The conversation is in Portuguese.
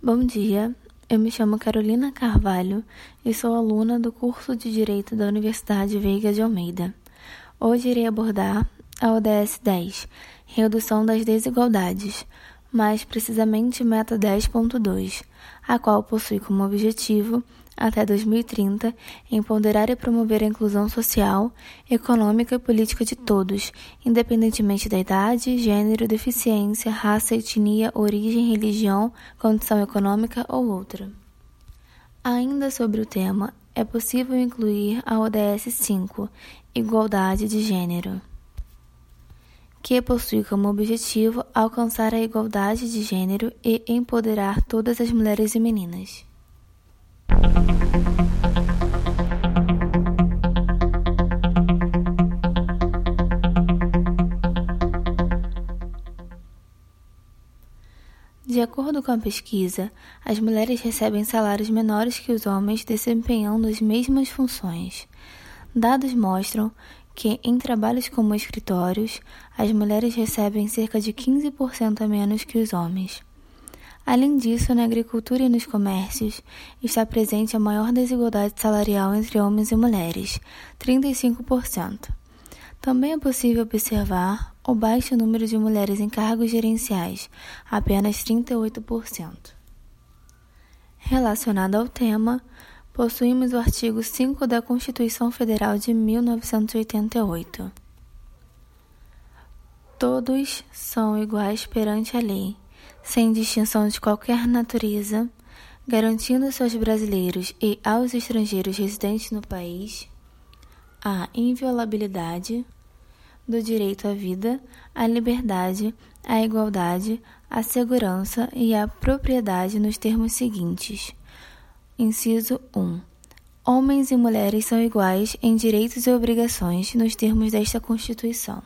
Bom dia, eu me chamo Carolina Carvalho e sou aluna do curso de Direito da Universidade Veiga de Almeida. Hoje irei abordar a ODS 10, Redução das Desigualdades, mais precisamente Meta 10.2, a qual possui como objetivo até 2030, empoderar e promover a inclusão social, econômica e política de todos, independentemente da idade, gênero, deficiência, raça, etnia, origem, religião, condição econômica ou outra. Ainda sobre o tema, é possível incluir a ODS 5, Igualdade de Gênero, que possui como objetivo alcançar a igualdade de gênero e empoderar todas as mulheres e meninas. De acordo com a pesquisa, as mulheres recebem salários menores que os homens desempenhando as mesmas funções. Dados mostram que, em trabalhos como escritórios, as mulheres recebem cerca de 15% a menos que os homens. Além disso, na agricultura e nos comércios está presente a maior desigualdade salarial entre homens e mulheres, 35%. Também é possível observar o baixo número de mulheres em cargos gerenciais, apenas 38%. Relacionado ao tema, possuímos o artigo 5 da Constituição Federal de 1988. Todos são iguais perante a lei sem distinção de qualquer natureza, garantindo-se aos brasileiros e aos estrangeiros residentes no país a inviolabilidade do direito à vida, à liberdade, à igualdade, à segurança e à propriedade nos termos seguintes. Inciso 1. Homens e mulheres são iguais em direitos e obrigações nos termos desta Constituição.